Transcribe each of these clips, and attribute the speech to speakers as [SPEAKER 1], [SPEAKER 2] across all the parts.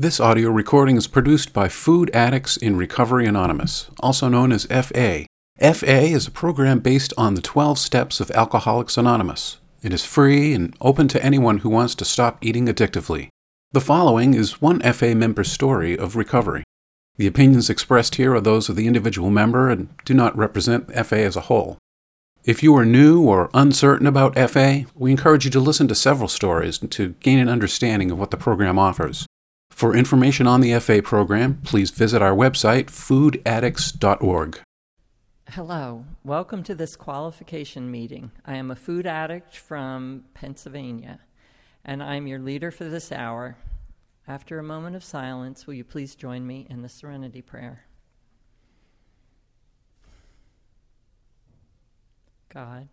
[SPEAKER 1] This audio recording is produced by Food Addicts in Recovery Anonymous, also known as FA. FA is a program based on the 12 steps of Alcoholics Anonymous. It is free and open to anyone who wants to stop eating addictively. The following is one FA member's story of recovery. The opinions expressed here are those of the individual member and do not represent FA as a whole. If you are new or uncertain about FA, we encourage you to listen to several stories to gain an understanding of what the program offers. For information on the FA program, please visit our website, foodaddicts.org.
[SPEAKER 2] Hello, welcome to this qualification meeting. I am a food addict from Pennsylvania, and I'm your leader for this hour. After a moment of silence, will you please join me in the Serenity Prayer? God,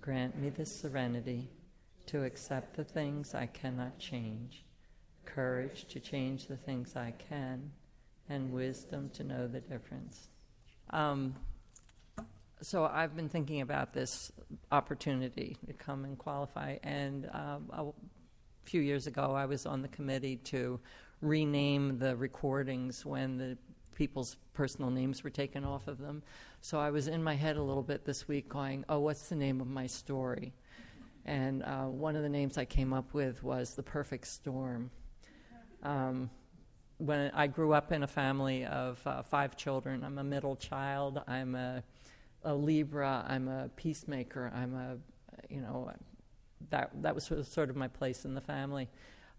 [SPEAKER 2] grant me the serenity to accept the things I cannot change, courage to change the things I can, and wisdom to know the difference. Um, so I've been thinking about this opportunity to come and qualify, and um, a few years ago I was on the committee to rename the recordings when the people's personal names were taken off of them. So I was in my head a little bit this week going, oh, what's the name of my story? And uh, one of the names I came up with was The Perfect Storm. Um, when I grew up in a family of uh, five children, I'm a middle child, I'm a, a Libra, I'm a peacemaker, I'm a, you know, that, that was sort of my place in the family.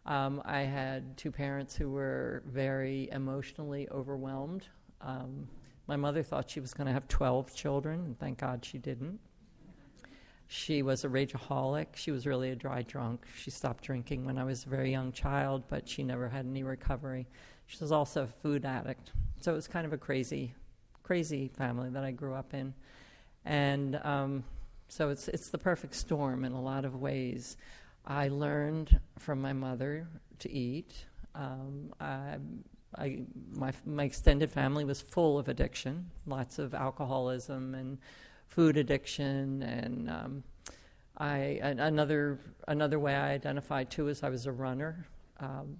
[SPEAKER 2] Um, I had two parents who were very emotionally overwhelmed. Um, my mother thought she was going to have 12 children, and thank God she didn't. She was a rageaholic. She was really a dry drunk. She stopped drinking when I was a very young child, but she never had any recovery. She was also a food addict. So it was kind of a crazy, crazy family that I grew up in. And um, so it's, it's the perfect storm in a lot of ways. I learned from my mother to eat. Um, I, I, my, my extended family was full of addiction, lots of alcoholism and food addiction, and um, I another another way I identified too is I was a runner. Um,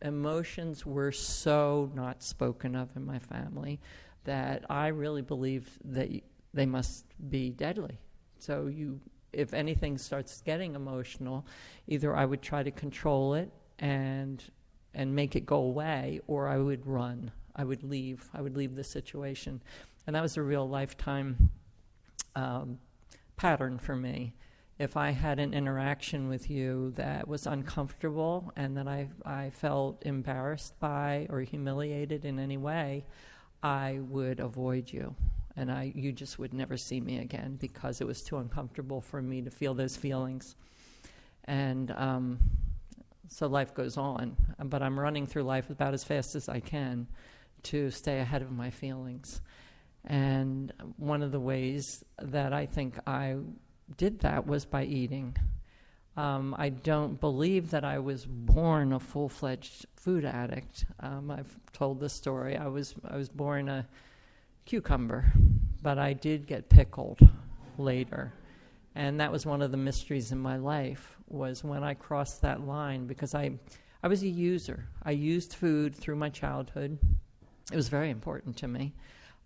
[SPEAKER 2] emotions were so not spoken of in my family that I really believe that they must be deadly. So you if anything starts getting emotional, either I would try to control it and and make it go away, or I would run. I would leave. I would leave the situation, and that was a real lifetime um, pattern for me. If I had an interaction with you that was uncomfortable and that I I felt embarrassed by or humiliated in any way, I would avoid you and I you just would never see me again because it was too uncomfortable for me to feel those feelings. And um, so life goes on, but I'm running through life about as fast as I can to stay ahead of my feelings. And one of the ways that I think I did that was by eating. Um, I don't believe that I was born a full fledged food addict. Um, I've told the story. I was I was born a cucumber, but I did get pickled later. And that was one of the mysteries in my life was when I crossed that line because I I was a user. I used food through my childhood. It was very important to me.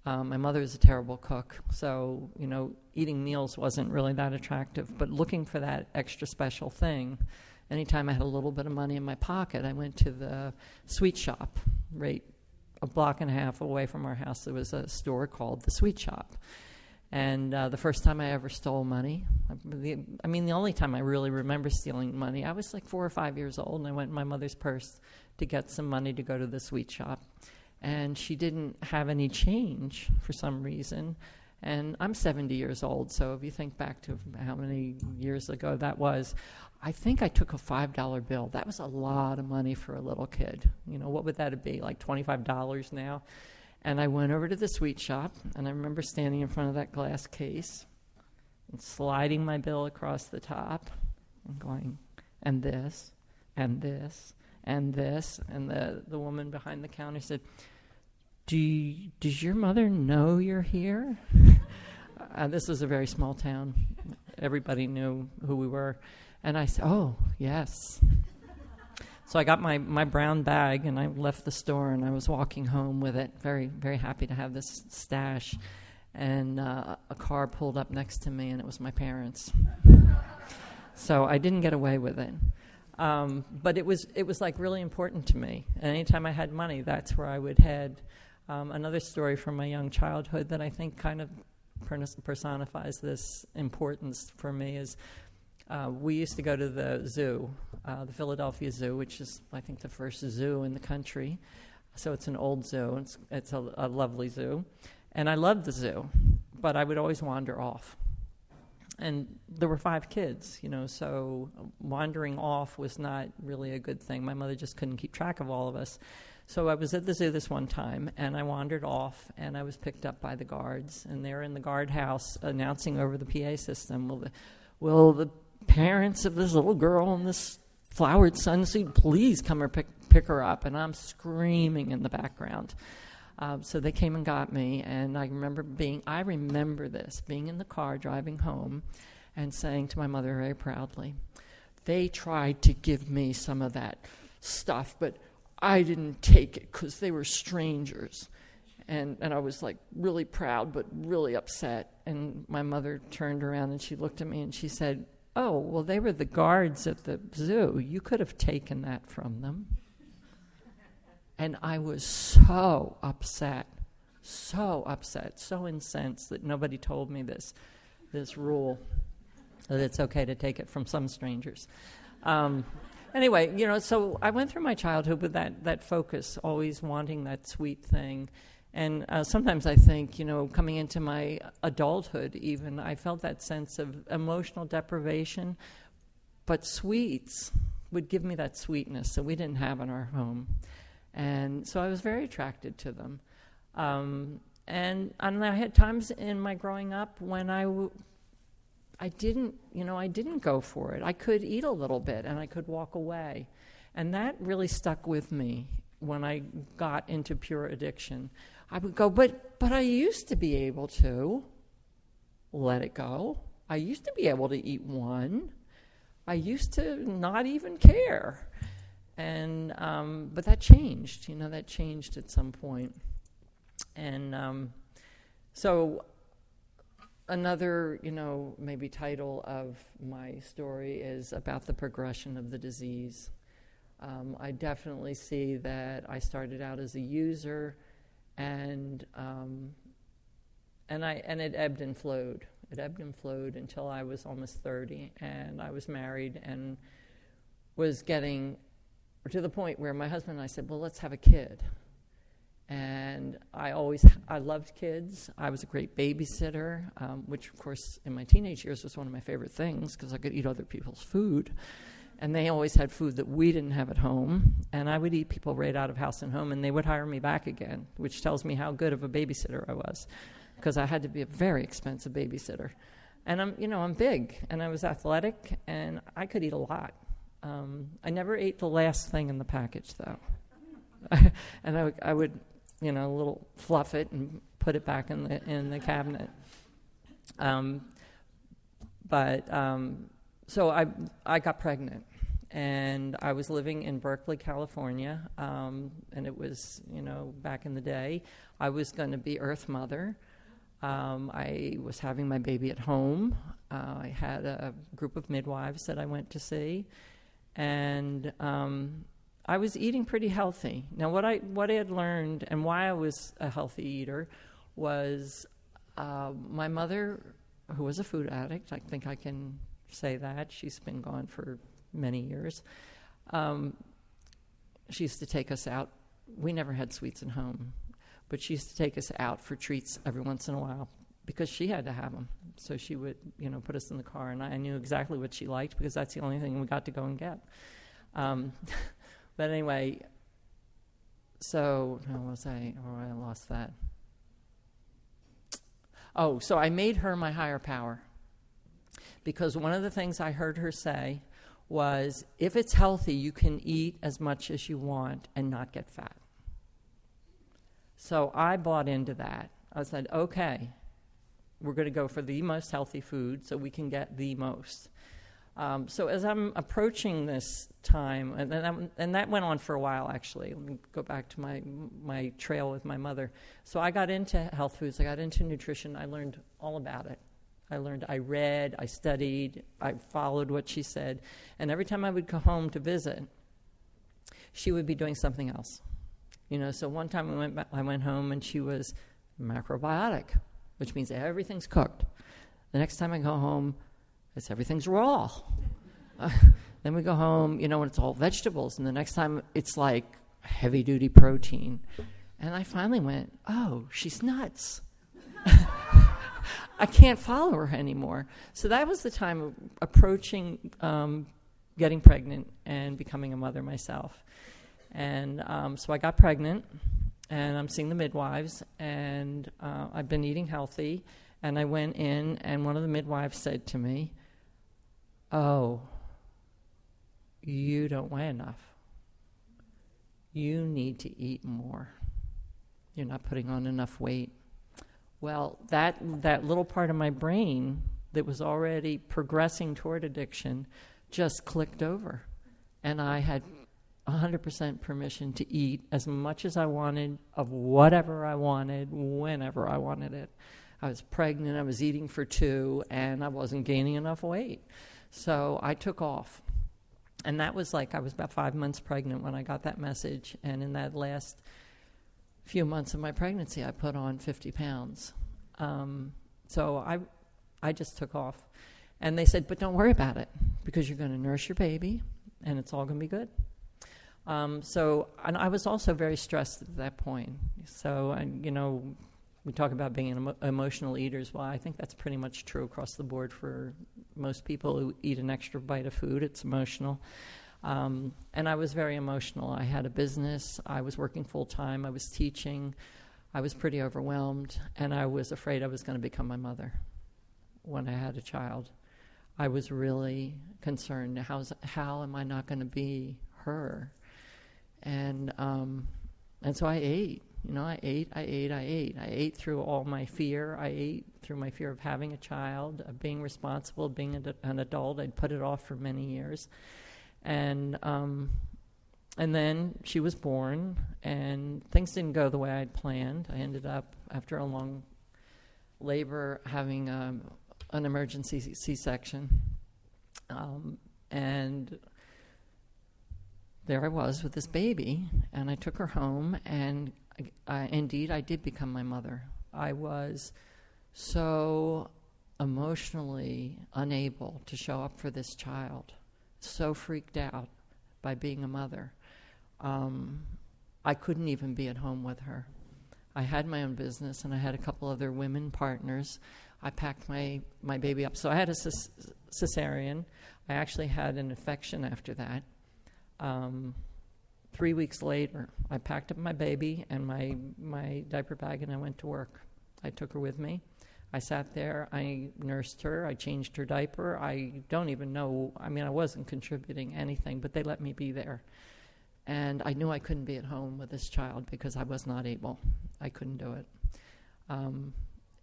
[SPEAKER 2] Um, my mother was a terrible cook, so you know, eating meals wasn't really that attractive. But looking for that extra special thing, anytime I had a little bit of money in my pocket, I went to the sweet shop right a block and a half away from our house, there was a store called the Sweet Shop. And uh, the first time I ever stole money, I mean, the only time I really remember stealing money, I was like four or five years old, and I went in my mother's purse to get some money to go to the sweet shop. And she didn't have any change for some reason. And I'm 70 years old, so if you think back to how many years ago that was, I think I took a $5 bill. That was a lot of money for a little kid. You know, what would that be? Like $25 now? And I went over to the sweet shop, and I remember standing in front of that glass case and sliding my bill across the top and going, and this, and this, and this. And the, the woman behind the counter said, Do you, Does your mother know you're here? uh, this was a very small town. Everybody knew who we were. And I said, Oh, yes. So I got my, my brown bag and I left the store and I was walking home with it, very, very happy to have this stash. And uh, a car pulled up next to me and it was my parents. so I didn't get away with it. Um, but it was, it was like really important to me. And anytime I had money, that's where I would head. Um, another story from my young childhood that I think kind of personifies this importance for me is uh, we used to go to the zoo, uh, the Philadelphia Zoo, which is, I think, the first zoo in the country. So it's an old zoo. It's, it's a, a lovely zoo. And I loved the zoo, but I would always wander off. And there were five kids, you know, so wandering off was not really a good thing. My mother just couldn't keep track of all of us. So I was at the zoo this one time, and I wandered off, and I was picked up by the guards, and they're in the guardhouse announcing over the PA system, "Will the, will the parents of this little girl in this flowered sunsuit, please come and pick, pick her up. And I'm screaming in the background. Um, so they came and got me, and I remember being, I remember this, being in the car driving home and saying to my mother very proudly, they tried to give me some of that stuff, but I didn't take it because they were strangers. And, and I was like really proud, but really upset. And my mother turned around and she looked at me and she said, Oh, well, they were the guards at the zoo. You could have taken that from them. And I was so upset, so upset, so incensed that nobody told me this, this rule that it's okay to take it from some strangers. Um, anyway, you know, so I went through my childhood with that, that focus, always wanting that sweet thing. And uh, sometimes I think, you know, coming into my adulthood, even, I felt that sense of emotional deprivation. But sweets would give me that sweetness that we didn't have in our home. And so I was very attracted to them. Um, and, and I had times in my growing up when I, w- I didn't, you know, I didn't go for it. I could eat a little bit and I could walk away. And that really stuck with me when I got into pure addiction. I would go, but, but I used to be able to let it go. I used to be able to eat one. I used to not even care. And, um, but that changed, you know, that changed at some point. And um, so another, you know, maybe title of my story is about the progression of the disease. Um, I definitely see that I started out as a user and um, and I and it ebbed and flowed. It ebbed and flowed until I was almost thirty, and I was married and was getting to the point where my husband and I said, "Well, let's have a kid." And I always I loved kids. I was a great babysitter, um, which of course in my teenage years was one of my favorite things because I could eat other people's food and they always had food that we didn't have at home and i would eat people right out of house and home and they would hire me back again which tells me how good of a babysitter i was because i had to be a very expensive babysitter and i'm you know i'm big and i was athletic and i could eat a lot um, i never ate the last thing in the package though and I, would you know a little fluff it and put it back in the in the cabinet um, but um, so I I got pregnant, and I was living in Berkeley, California, um, and it was you know back in the day. I was going to be Earth Mother. Um, I was having my baby at home. Uh, I had a group of midwives that I went to see, and um, I was eating pretty healthy. Now, what I what I had learned and why I was a healthy eater was uh, my mother, who was a food addict. I think I can say that. She's been gone for many years. Um, she used to take us out. We never had sweets at home, but she used to take us out for treats every once in a while because she had to have them. So she would, you know, put us in the car, and I knew exactly what she liked because that's the only thing we got to go and get. Um, but anyway, so how was I? Oh, I lost that. Oh, so I made her my higher power because one of the things I heard her say was if it's healthy, you can eat as much as you want and not get fat. So I bought into that. I said, okay, we're going to go for the most healthy food so we can get the most. Um, so as I'm approaching this time, and, then and that went on for a while actually. Let me go back to my my trail with my mother. So I got into health foods. I got into nutrition. I learned all about it. I learned. I read. I studied. I followed what she said. And every time I would go home to visit, she would be doing something else. You know. So one time I went I went home and she was macrobiotic, which means everything's cooked. The next time I go home it's everything's raw. Uh, then we go home, you know, and it's all vegetables. And the next time it's like heavy duty protein. And I finally went, oh, she's nuts. I can't follow her anymore. So that was the time of approaching um, getting pregnant and becoming a mother myself. And um, so I got pregnant, and I'm seeing the midwives, and uh, I've been eating healthy. And I went in, and one of the midwives said to me, oh, you don't weigh enough. You need to eat more. You're not putting on enough weight. Well, that, that little part of my brain that was already progressing toward addiction just clicked over. And I had 100% permission to eat as much as I wanted, of whatever I wanted, whenever I wanted it. I was pregnant, I was eating for two, and I wasn't gaining enough weight. So I took off. And that was like I was about five months pregnant when I got that message. And in that last few months of my pregnancy, I put on 50 pounds. Um, so I, I just took off. And they said, but don't worry about it because you're going to nurse your baby and it's all going to be good. Um, so, and I was also very stressed at that point. So, and, you know, we talk about being emo- emotional eaters. Well, I think that's pretty much true across the board for most people who eat an extra bite of food. It's emotional. Um, and I was very emotional. I had a business, I was working full time, I was teaching, I was pretty overwhelmed, and I was afraid I was going to become my mother when I had a child. I was really concerned how's, how am I not going to be her? And, um, and so I ate. You know, I ate, I ate, I ate. I ate through all my fear. I ate through my fear of having a child, of being responsible, being an adult. I'd put it off for many years. And, um, and then she was born, and things didn't go the way I'd planned. I ended up, after a long labor, having um, an emergency C section. Um, and there I was with this baby, and I took her home, and uh, indeed, I did become my mother. I was so emotionally unable to show up for this child, so freaked out by being a mother. Um, I couldn't even be at home with her. I had my own business and I had a couple other women partners. I packed my, my baby up. So I had a cesarean. I actually had an infection after that. Um, Three weeks later, I packed up my baby and my, my diaper bag and I went to work. I took her with me. I sat there, I nursed her, I changed her diaper. I don't even know, I mean, I wasn't contributing anything, but they let me be there. And I knew I couldn't be at home with this child because I was not able. I couldn't do it. Um,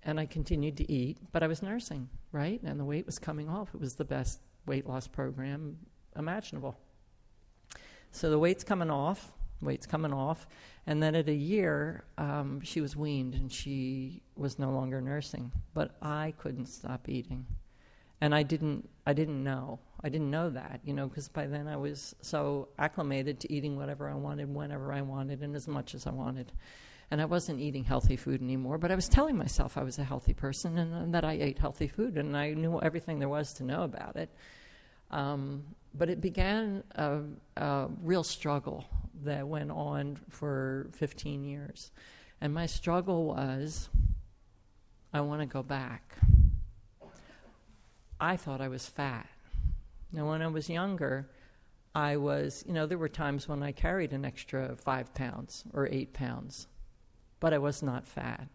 [SPEAKER 2] and I continued to eat, but I was nursing, right? And the weight was coming off. It was the best weight loss program imaginable. So the weight's coming off, weight's coming off, and then at a year, um, she was weaned and she was no longer nursing. But I couldn't stop eating, and I didn't. I didn't know. I didn't know that, you know, because by then I was so acclimated to eating whatever I wanted, whenever I wanted, and as much as I wanted. And I wasn't eating healthy food anymore, but I was telling myself I was a healthy person and, and that I ate healthy food, and I knew everything there was to know about it. Um, but it began a, a, real struggle that went on for 15 years. And my struggle was I want to go back. I thought I was fat. Now, when I was younger, I was, you know, there were times when I carried an extra five pounds or eight pounds, but I was not fat.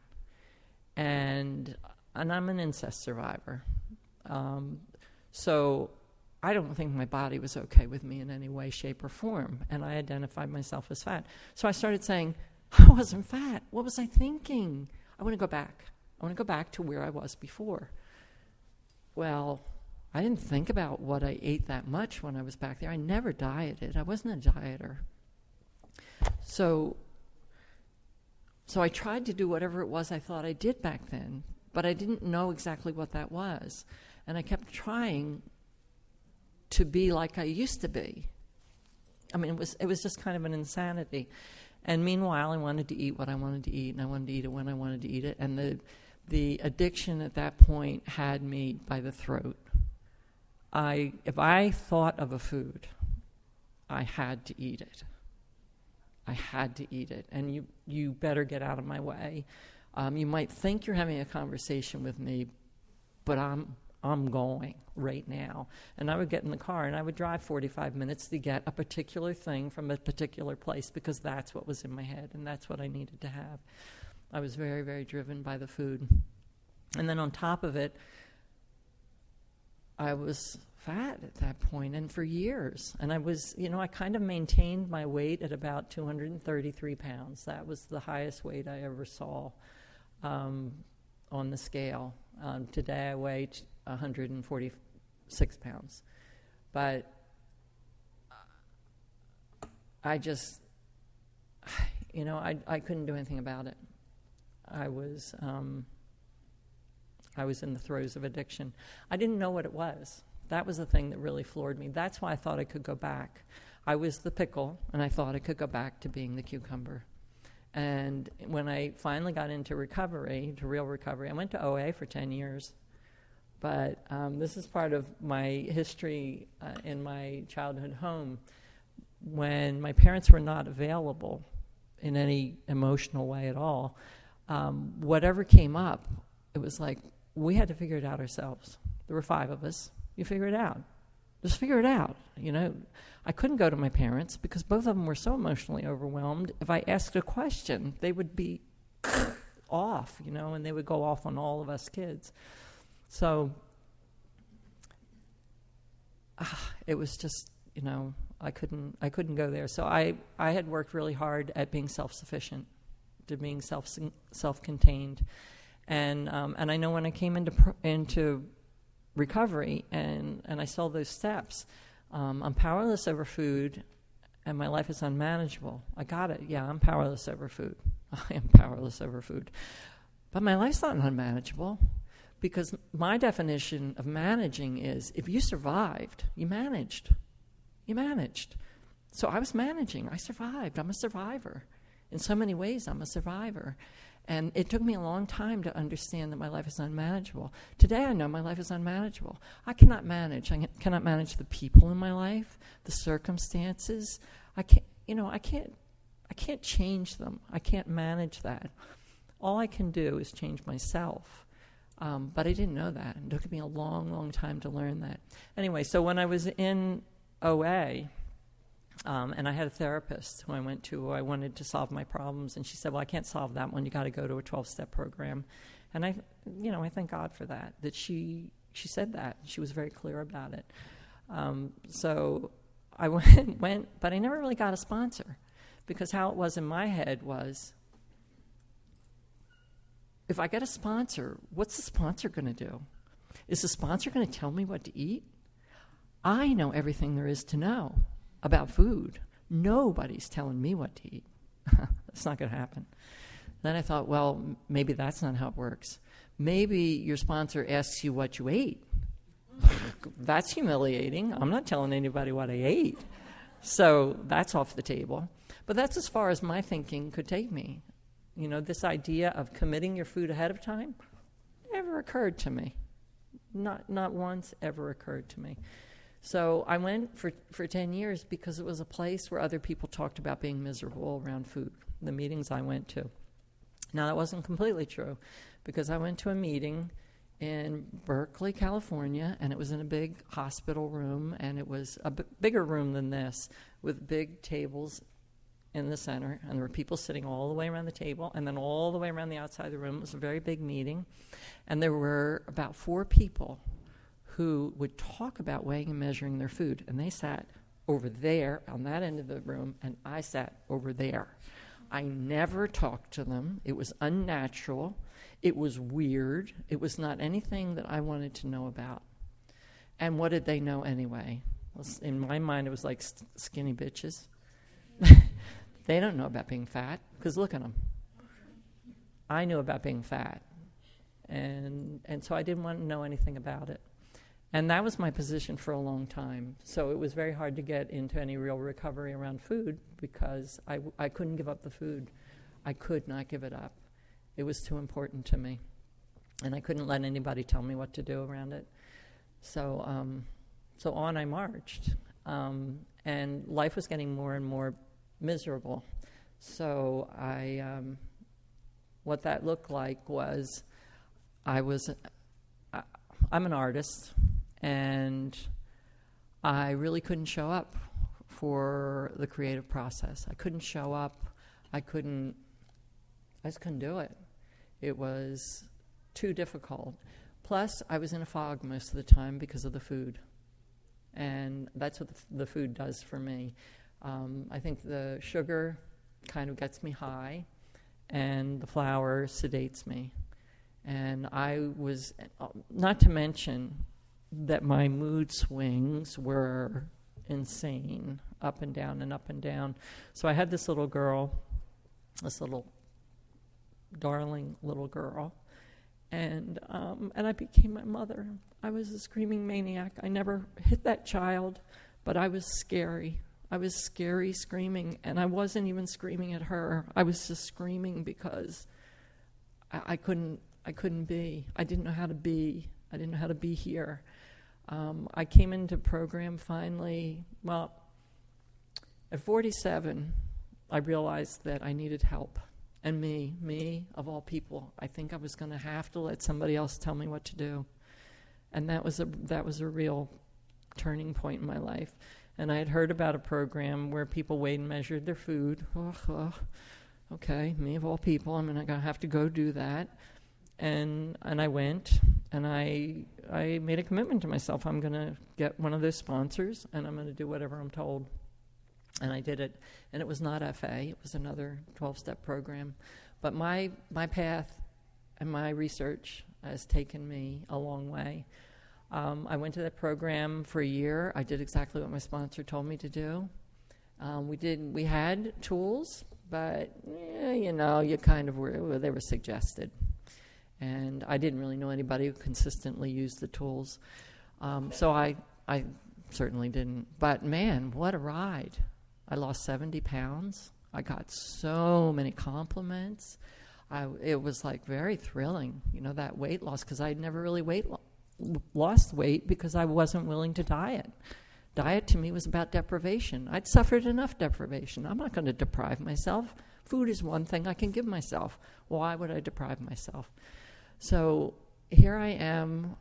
[SPEAKER 2] And, and I'm an incest survivor. Um, so I don't think my body was okay with me in any way, shape, or form. And I identified myself as fat. So I started saying, I wasn't fat. What was I thinking? I want to go back. I want to go back to where I was before. Well, I didn't think about what I ate that much when I was back there. I never dieted. I wasn't a dieter. So so I tried to do whatever it was I thought I did back then, but I didn't know exactly what that was. And I kept trying to be like I used to be. I mean, it was it was just kind of an insanity. And meanwhile, I wanted to eat what I wanted to eat, and I wanted to eat it when I wanted to eat it. And the the addiction at that point had me by the throat. I if I thought of a food, I had to eat it. I had to eat it, and you you better get out of my way. Um, you might think you're having a conversation with me, but I'm I'm going right now. And I would get in the car and I would drive 45 minutes to get a particular thing from a particular place because that's what was in my head and that's what I needed to have. I was very, very driven by the food. And then on top of it, I was fat at that point and for years. And I was, you know, I kind of maintained my weight at about 233 pounds. That was the highest weight I ever saw um, on the scale. Um, today I weigh 146 pounds. But I just, you know, I, I couldn't do anything about it. I was, um, I was in the throes of addiction. I didn't know what it was. That was the thing that really floored me. That's why I thought I could go back. I was the pickle, and I thought I could go back to being the cucumber. And when I finally got into recovery, to real recovery, I went to OA for 10 years. But um, this is part of my history uh, in my childhood home. When my parents were not available in any emotional way at all, um, whatever came up, it was like we had to figure it out ourselves. There were five of us. You figure it out. Just figure it out. You know, I couldn't go to my parents because both of them were so emotionally overwhelmed. If I asked a question, they would be off, you know, and they would go off on all of us kids. So uh, it was just, you know, I couldn't I couldn't go there. So I I had worked really hard at being self-sufficient, to being self self-contained. And um, and I know when I came into into recovery and and I saw those steps, um, I'm powerless over food, and my life is unmanageable. I got it. Yeah, I'm powerless over food. I am powerless over food, but my life's not unmanageable because my definition of managing is if you survived, you managed. You managed. So I was managing. I survived. I'm a survivor. In so many ways, I'm a survivor. And it took me a long time to understand that my life is unmanageable. Today, I know my life is unmanageable. I cannot manage. I cannot manage the people in my life, the circumstances. I can't, you know, I can't, I can't change them. I can't manage that. All I can do is change myself. Um, but I didn't know that. And it took me a long, long time to learn that. Anyway, so when I was in OA, um, and I had a therapist who I went to who I wanted to solve my problems, and she said, "Well, I can't solve that one. You got to go to a 12-step program." And I, you know, I thank God for that. That she she said that. She was very clear about it. Um, so I went, went, but I never really got a sponsor because how it was in my head was if I get a sponsor, what's the sponsor going to do? Is the sponsor going to tell me what to eat? I know everything there is to know about food. Nobody's telling me what to eat. that's not going to happen. Then I thought, well, maybe that's not how it works. Maybe your sponsor asks you what you ate. that's humiliating. I'm not telling anybody what I ate. So that's off the table. But that's as far as my thinking could take me. You know, this idea of committing your food ahead of time never occurred to me. Not, not once ever occurred to me. So I went for, for 10 years because it was a place where other people talked about being miserable around food, the meetings I went to. Now, that wasn't completely true because I went to a meeting in Berkeley, California, and it was in a big hospital room, and it was a b- bigger room than this with big tables in the center, and there were people sitting all the way around the table, and then all the way around the outside of the room. It was a very big meeting, and there were about four people who would talk about weighing and measuring their food, and they sat over there on that end of the room, and I sat over there. I never talked to them. It was unnatural. It was weird. It was not anything that I wanted to know about. And what did they know anyway? In my mind, it was like skinny bitches. they don't know about being fat because look at them. I knew about being fat, and and so I didn't want to know anything about it. And that was my position for a long time. So it was very hard to get into any real recovery around food because I, I couldn't give up the food. I could not give it up. It was too important to me. And I couldn't let anybody tell me what to do around it. So, um, so on I marched. Um, and life was getting more and more miserable. So I, um, what that looked like was I was, uh, I'm an artist and I really couldn't show up for the creative process. I couldn't show up. I couldn't. I just couldn't do it. It was too difficult. Plus, I was in a fog most of the time because of the food, and that's what the, the food does for me. Um, I think the sugar kind of gets me high, and the flour sedates me. And I was, uh, not to mention, that my mood swings were insane, up and down and up and down. So I had this little girl, this little darling little girl, and um, and I became my mother. I was a screaming maniac. I never hit that child, but I was scary. I was scary screaming, and I wasn't even screaming at her. I was just screaming because I, I couldn't. I couldn't be. I didn't know how to be. I didn't know how to be here. Um, I came into program finally, well, at 47, I realized that I needed help. And me, me of all people, I think I was going to have to let somebody else tell me what to do. And that was a that was a real turning point in my life. And I had heard about a program where people weighed and measured their food. Oh, oh, okay, me of all people, I'm going to have to go do that. And and I went, and I I made a commitment to myself. I'm going to get one of those sponsors, and I'm going to do whatever I'm told. And I did it, and it was not FA. It was another 12-step program. But my my path and my research has taken me a long way. Um, I went to that program for a year. I did exactly what my sponsor told me to do. Um, we did. We had tools, but eh, you know, you kind of were. They were suggested and I didn't really know anybody who consistently used the tools. Um, so I, I certainly didn't. But man, what a ride! I lost 70 pounds. I got so many compliments. I, it was like very thrilling, you know, that weight loss because I'd never really weight lo- lost weight because I wasn't willing to diet. Diet to me was about deprivation. I'd suffered enough deprivation. I'm not going to deprive myself. Food is one thing I can give myself. Why would I deprive myself? So here I am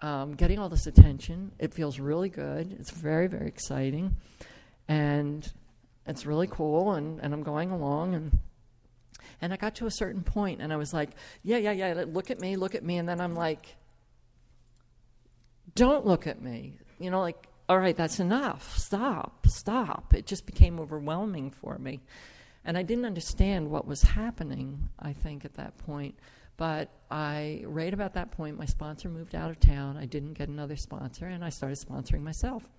[SPEAKER 2] um, getting all this attention. It feels really good. It's very, very exciting. And it's really cool. And, and I'm going along. And, and I got to a certain point and I was like, yeah, yeah, yeah, look at me, look at me. And then I'm like, don't look at me. You know, like, all right, that's enough. Stop, stop. It just became overwhelming for me. And I didn't understand what was happening, I think, at that point. But I, right about that point, my sponsor moved out of town. I didn't get another sponsor, and I started sponsoring myself.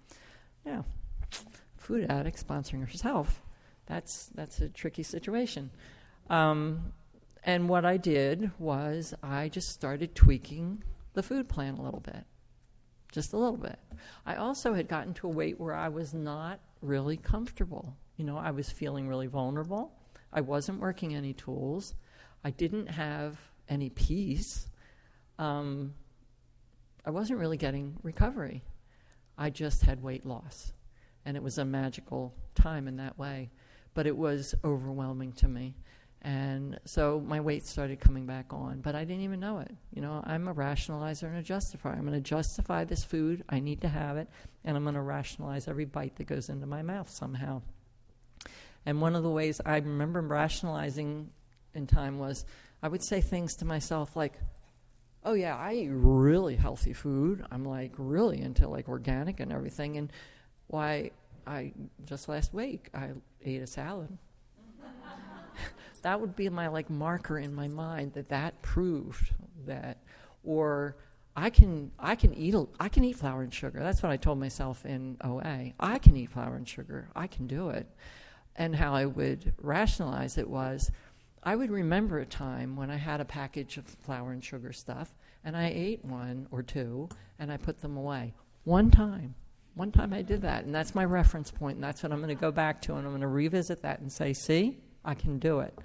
[SPEAKER 2] Yeah, food addict sponsoring herself. That's that's a tricky situation. Um, and what I did was I just started tweaking the food plan a little bit, just a little bit. I also had gotten to a weight where I was not really comfortable. You know, I was feeling really vulnerable. I wasn't working any tools. I didn't have any peace, um, I wasn't really getting recovery. I just had weight loss. And it was a magical time in that way. But it was overwhelming to me. And so my weight started coming back on, but I didn't even know it. You know, I'm a rationalizer and a justifier. I'm going to justify this food, I need to have it, and I'm going to rationalize every bite that goes into my mouth somehow. And one of the ways I remember rationalizing in time was I would say things to myself like, oh yeah, I eat really healthy food. I'm like really into like organic and everything. And why I just last week I ate a salad. That would be my like marker in my mind that that proved that, or I can I can eat I can eat flour and sugar. That's what I told myself in OA. I can eat flour and sugar. I can do it. And how I would rationalize it was I would remember a time when I had a package of flour and sugar stuff and I ate one or two and I put them away. One time. One time I did that and that's my reference point and that's what I'm going to go back to and I'm going to revisit that and say, "See? I can do it."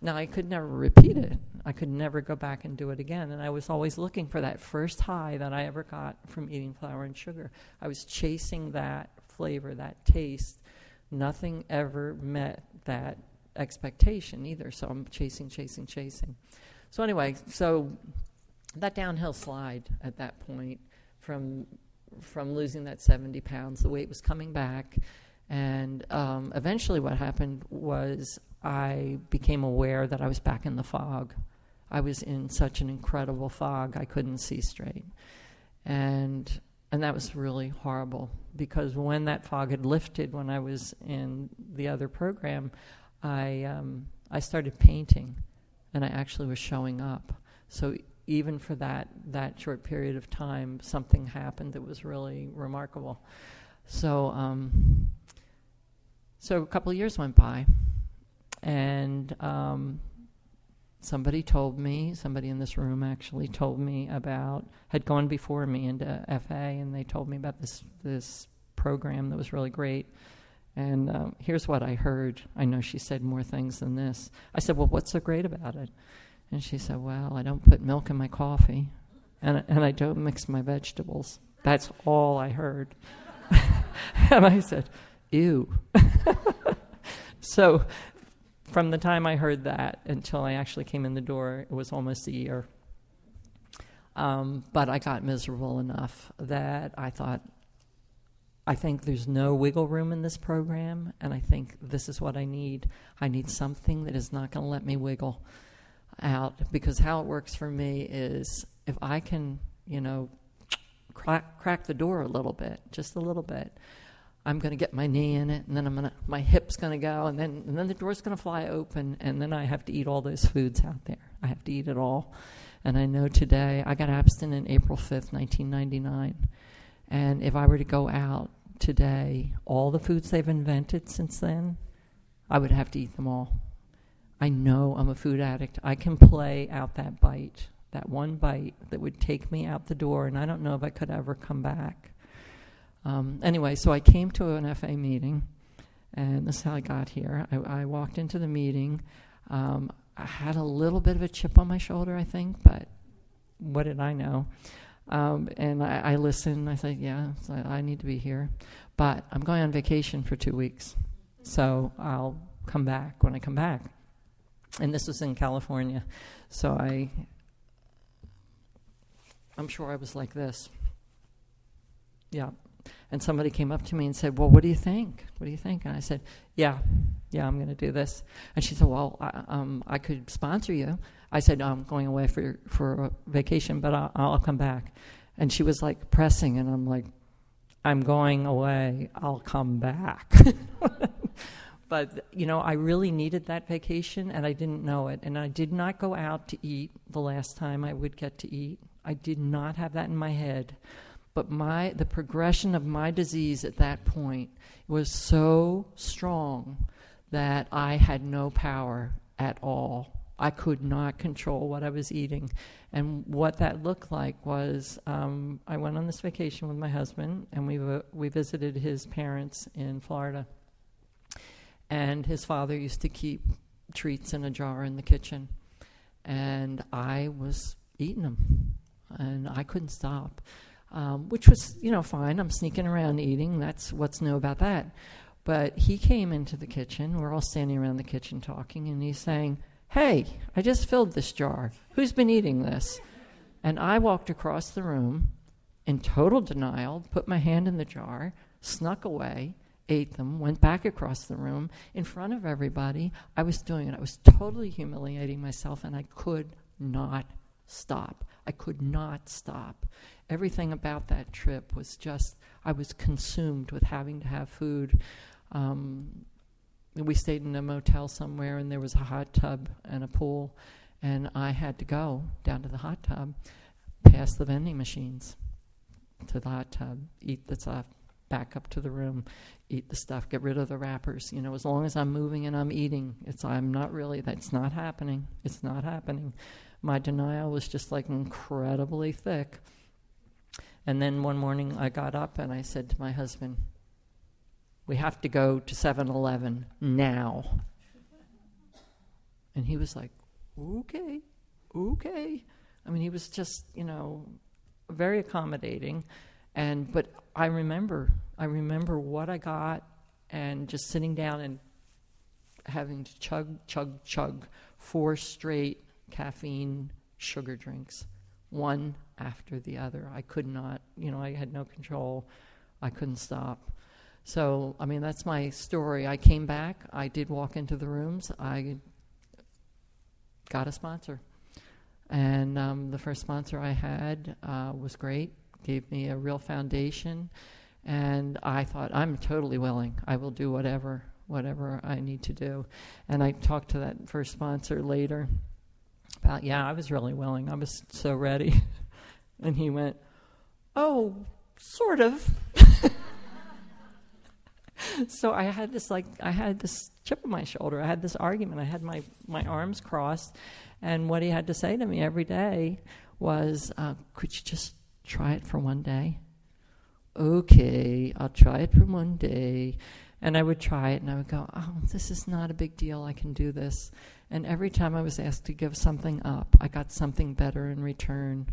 [SPEAKER 2] Now, I could never repeat it. I could never go back and do it again. And I was always looking for that first high that I ever got from eating flour and sugar. I was chasing that flavor, that taste. Nothing ever met that expectation either. So I'm chasing, chasing, chasing. So, anyway, so that downhill slide at that point from from losing that 70 pounds, the weight was coming back. And um, eventually, what happened was I became aware that I was back in the fog. I was in such an incredible fog, I couldn't see straight. And and that was really horrible because when that fog had lifted when I was in the other program, I um, I started painting and I actually was showing up. So even for that that short period of time, something happened that was really remarkable. So um, so a couple years went by, and um, somebody told me, somebody in this room actually told me about, had gone before me into FA, and they told me about this this program that was really great. And um, here's what I heard. I know she said more things than this. I said, "Well, what's so great about it?" And she said, "Well, I don't put milk in my coffee, and and I don't mix my vegetables. That's all I heard." and I said, "Ew." so from the time I heard that until I actually came in the door, it was almost a year. Um, but I got miserable enough that I thought, I think there's no wiggle room in this program, and I think this is what I need. I need something that is not going to let me wiggle out because how it works for me is if I can, you know, crack, crack the door a little bit, just a little bit, I'm going to get my knee in it, and then I'm going to, my hip's going to go, and then, and then the door's going to fly open, and then I have to eat all those foods out there. I have to eat it all. And I know today, I got abstinent April 5th, 1999. And if I were to go out today, all the foods they've invented since then, I would have to eat them all. I know I'm a food addict. I can play out that bite, that one bite that would take me out the door, and I don't know if I could ever come back. Um, anyway, so I came to an FA meeting, and this is how I got here. I, I walked into the meeting. Um, I had a little bit of a chip on my shoulder, I think, but what did I know? Um, and I, I, listened. I said, "Yeah, so I need to be here, but I'm going on vacation for two weeks, so I'll come back when I come back." And this was in California, so I, I'm sure I was like this. Yeah, and somebody came up to me and said, "Well, what do you think? What do you think?" And I said, "Yeah, yeah, I'm going to do this." And she said, "Well, I, um, I could sponsor you." I said, no, "I'm going away for for vacation, but I'll, I'll come back." And she was like pressing, and I'm like, "I'm going away. I'll come back." but you know, I really needed that vacation, and I didn't know it. And I did not go out to eat the last time I would get to eat. I did not have that in my head but my the progression of my disease at that point was so strong that I had no power at all. I could not control what I was eating. And what that looked like was um, I went on this vacation with my husband, and we, w- we visited his parents in Florida. And his father used to keep treats in a jar in the kitchen. And I was eating them, and I couldn't stop um, which was, you know, fine. I'm sneaking around eating. That's what's new about that. But he came into the kitchen. We're all standing around the kitchen talking, and he's saying, Hey, I just filled this jar. Who's been eating this? And I walked across the room in total denial, put my hand in the jar, snuck away, ate them, went back across the room in front of everybody. I was doing it. I was totally humiliating myself, and I could not stop. I could not stop everything about that trip was just, I was consumed with having to have food. Um, we stayed in a motel somewhere, and there was a hot tub and a pool, and I had to go down to the hot tub. past the vending machines to the hot tub, eat the stuff, back up to the room, eat the stuff, get rid of the wrappers. You know, as long as I'm moving and I'm eating, it's I'm not really that's not happening. It's not happening. My denial was just like incredibly thick. And then one morning I got up and I said to my husband, "We have to go to 7-Eleven now." And he was like, "Okay. Okay." I mean, he was just, you know, very accommodating. And but I remember, I remember what I got, and just sitting down and having to chug, chug, chug four straight caffeine sugar drinks, one after the other. I could not, you know, I had no control. I couldn't stop. So, I mean, that's my story. I came back. I did walk into the rooms. I got a sponsor. And um, the first sponsor I had uh, was great, gave me a real foundation. And I thought, I'm totally willing. I will do whatever, whatever I need to do. And I talked to that first sponsor later about, yeah, I was really willing. I was so ready. and he went, oh, sort of. so I had this like I had this chip on my shoulder. I had this argument. I had my my arms crossed, and what he had to say to me every day was, uh, Could you just try it for one day? Okay, I'll try it for one day. And I would try it and I would go, Oh, this is not a big deal. I can do this. And every time I was asked to give something up, I got something better in return.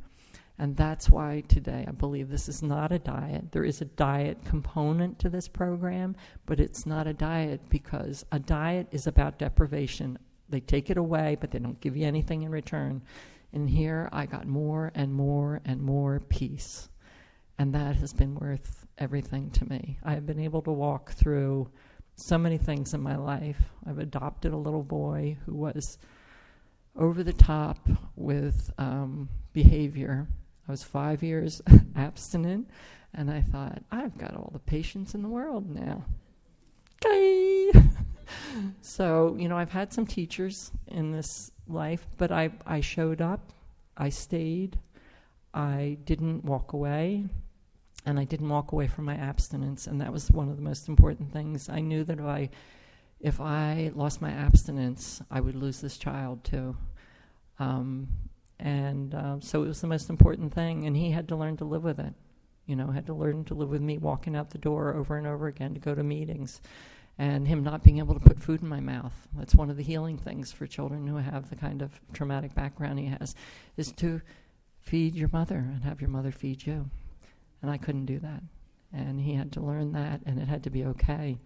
[SPEAKER 2] And that's why today I believe this is not a diet. There is a diet component to this program, but it's not a diet because a diet is about deprivation they take it away, but they don't give you anything in return. And here I got more and more and more peace. And that has been worth everything to me. I have been able to walk through so many things in my life. I've adopted a little boy who was over the top with um, behavior. I was five years abstinent, and I thought, I've got all the patience in the world now. Okay. so, you know, I've had some teachers in this life, but I, I showed up, I stayed, I didn't walk away, and I didn't walk away from my abstinence, and that was one of the most important things. I knew that if I if I lost my abstinence, I would lose this child too. Um, and uh, so it was the most important thing, and he had to learn to live with it. You know, had to learn to live with me walking out the door over and over again to go to meetings and him not being able to put food in my mouth. That's one of the healing things for children who have the kind of traumatic background he has, is to feed your mother and have your mother feed you. And I couldn't do that. And he had to learn that, and it had to be okay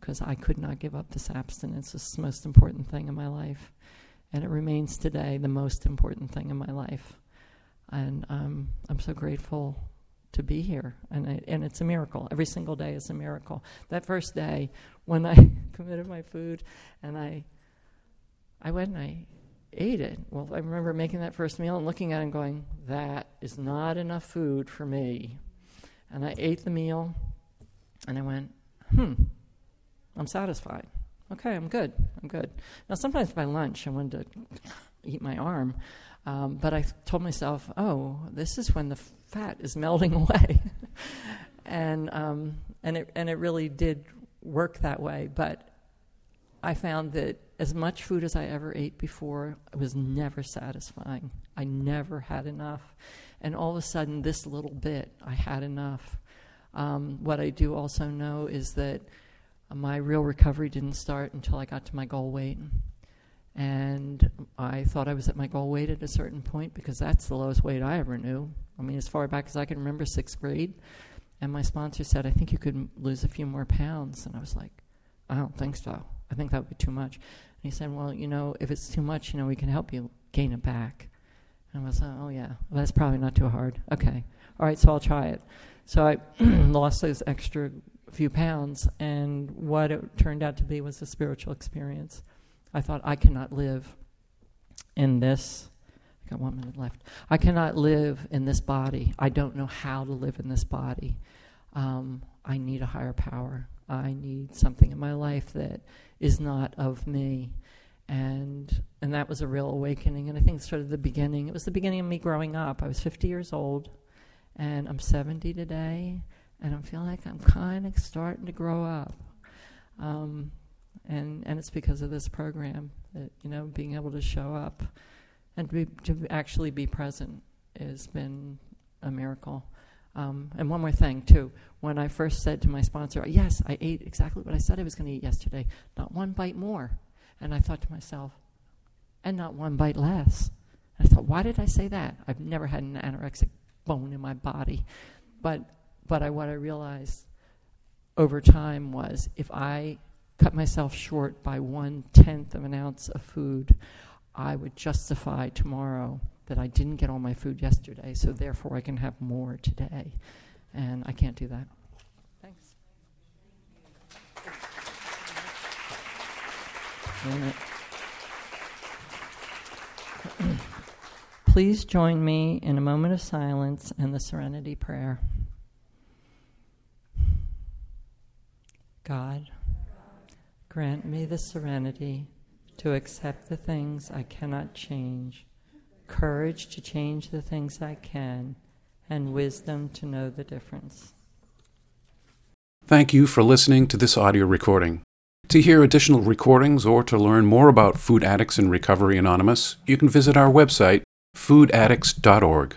[SPEAKER 2] because I could not give up this abstinence. It's the most important thing in my life. And it remains today the most important thing in my life. And um, I'm so grateful to be here. And, I, and it's a miracle. Every single day is a miracle. That first day when I committed my food and I, I went and I ate it. Well, I remember making that first meal and looking at it and going, that is not enough food for me. And I ate the meal and I went, hmm, I'm satisfied. Okay, I'm good. I'm good. Now, sometimes by lunch, I wanted to eat my arm. Um, but I told myself, oh, this is when the fat is melting away. and, um, and, it, and it really did work that way. But I found that as much food as I ever ate before it was never satisfying. I never had enough. And all of a sudden, this little bit, I had enough. Um, what I do also know is that my real recovery didn't start until I got to my goal weight. And I thought I was at my goal weight at a certain point because that's the lowest weight I ever knew. I mean, as far back as I can remember, sixth grade. And my sponsor said, I think you could lose a few more pounds. And I was like, I don't think so. I think that would be too much. And he said, Well, you know, if it's too much, you know, we can help you gain it back. I was like, Oh, yeah, that's probably not too hard. Okay. All right, so I'll try it. So I lost those extra few pounds. And what it turned out to be was a spiritual experience. I thought, I cannot live in this. I got one minute left. I cannot live in this body. I don't know how to live in this body. Um, I need a higher power. I need something in my life that is not of me. And and that was a real awakening. And I think sort of the beginning. It was the beginning of me growing up. I was 50 years old, and I'm 70 today, and I feel like I'm kind of starting to grow up. Um, and and it's because of this program that you know being able to show up and to, be, to actually be present has been a miracle. Um, and one more thing too, when I first said to my sponsor, "Yes, I ate exactly what I said I was going to eat yesterday, not one bite more," and I thought to myself, "And not one bite less." I thought, "Why did I say that? I've never had an anorexic bone in my body," but but I, what I realized over time was if I cut myself short by one tenth of an ounce of food, I would justify tomorrow that I didn't get all my food yesterday, so therefore I can have more today. And I can't do that. Please join me in a moment of silence and the serenity prayer. God, grant me the serenity to accept the things I cannot change, courage to change the things I can, and wisdom to know the difference.
[SPEAKER 1] Thank you for listening to this audio recording. To hear additional recordings or to learn more about Food Addicts in Recovery Anonymous, you can visit our website, foodaddicts.org.